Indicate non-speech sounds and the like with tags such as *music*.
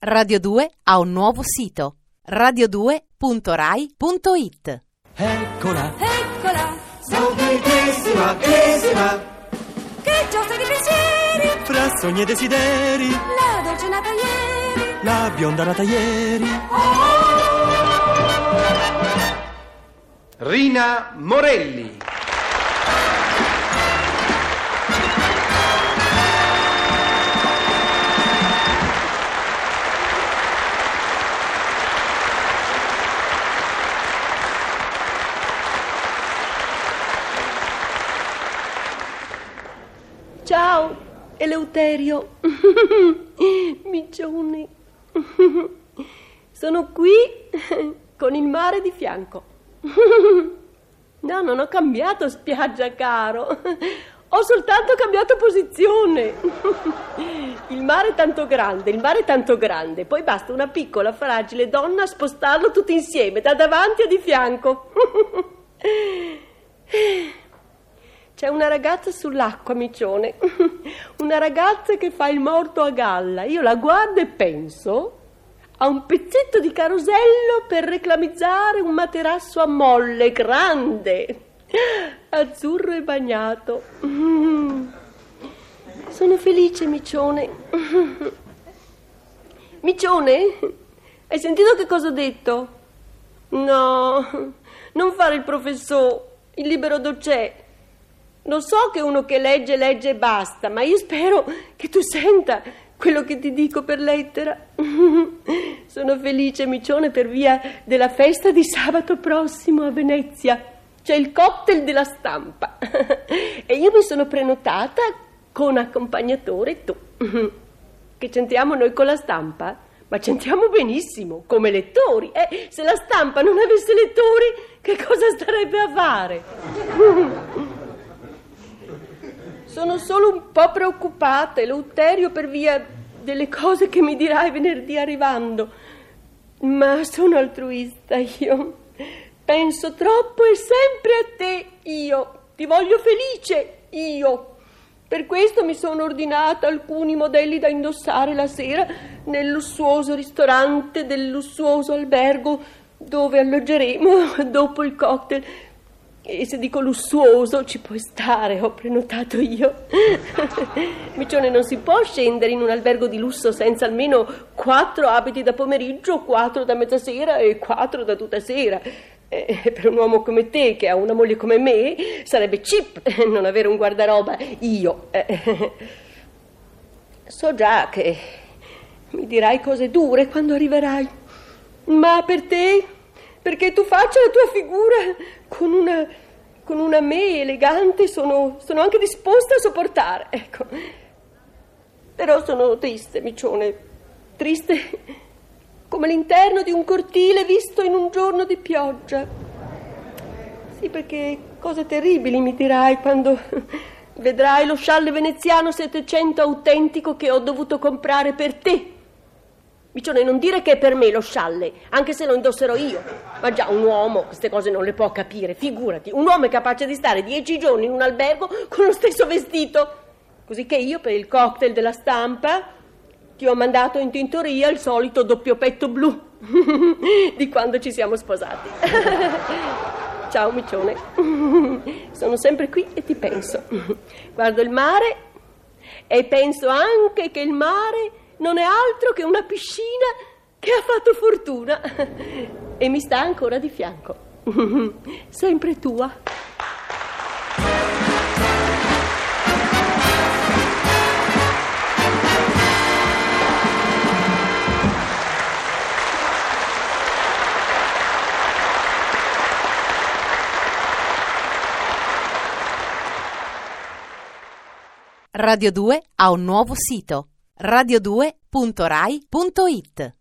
Radio 2 ha un nuovo sito radio2.rai.it Eccola, Eccola, carissima, che giostra di pensieri, fra sogni e desideri, la dolce nata ieri. la bionda nata ieri. Rina Morelli. Ciao, Eleuterio. *laughs* Miccioni. Sono qui con il mare di fianco. No, non ho cambiato spiaggia, caro. Ho soltanto cambiato posizione. Il mare è tanto grande, il mare è tanto grande. Poi basta una piccola, fragile donna a spostarlo tutti insieme, da davanti a di fianco. C'è una ragazza sull'acqua, micione. *laughs* Una ragazza che fa il morto a galla. Io la guardo e penso a un pezzetto di carosello per reclamizzare un materasso a molle grande, azzurro e bagnato. *laughs* Sono felice, micione. *laughs* Micione, hai sentito che cosa ho detto? No, non fare il professore, il libero docè. Lo so che uno che legge, legge e basta, ma io spero che tu senta quello che ti dico per lettera. *laughs* Sono felice, Micione, per via della festa di sabato prossimo a Venezia. C'è il cocktail della stampa. *laughs* e io mi sono prenotata con accompagnatore tu. *laughs* Che c'entriamo noi con la stampa? Ma c'entriamo benissimo, come lettori. Eh, se la stampa non avesse lettori, che cosa starebbe a fare? Sono solo un po' preoccupata, Eleuterio, per via delle cose che mi dirai venerdì arrivando. Ma sono altruista io. Penso troppo e sempre a te io. Ti voglio felice io. Per questo mi sono ordinata alcuni modelli da indossare la sera nel lussuoso ristorante del lussuoso albergo dove alloggeremo *laughs* dopo il cocktail. E se dico lussuoso ci puoi stare, ho prenotato io. *laughs* Micione, non si può scendere in un albergo di lusso senza almeno quattro abiti da pomeriggio, quattro da mezzasera e quattro da tutta sera. Eh, per un uomo come te, che ha una moglie come me, sarebbe cheap *laughs* non avere un guardaroba. Io. eh, so già che mi dirai cose dure quando arriverai, ma per te, perché tu faccia la tua figura con una, con una me elegante, sono, sono anche disposta a sopportare, ecco. Però sono triste, Micione, triste come l'interno di un cortile visto in un giorno di pioggia. Sì, perché cose terribili mi dirai quando vedrai lo scialle veneziano 700 autentico che ho dovuto comprare per te. Micione, non dire che è per me lo scialle, anche se lo indosserò io. Ma già, un uomo queste cose non le può capire, figurati. Un uomo è capace di stare dieci giorni in un albergo con lo stesso vestito. Così che io, per il cocktail della stampa, ti ho mandato in tintoria il solito doppio petto blu *laughs* di quando ci siamo sposati. *laughs* Ciao, Micione. *laughs* Sono sempre qui e ti penso. Guardo il mare e penso anche che il mare non è altro che una piscina che ha fatto fortuna e mi sta ancora di fianco. *laughs* Sempre tua. Radio 2 ha un nuovo sito radio2.rai.it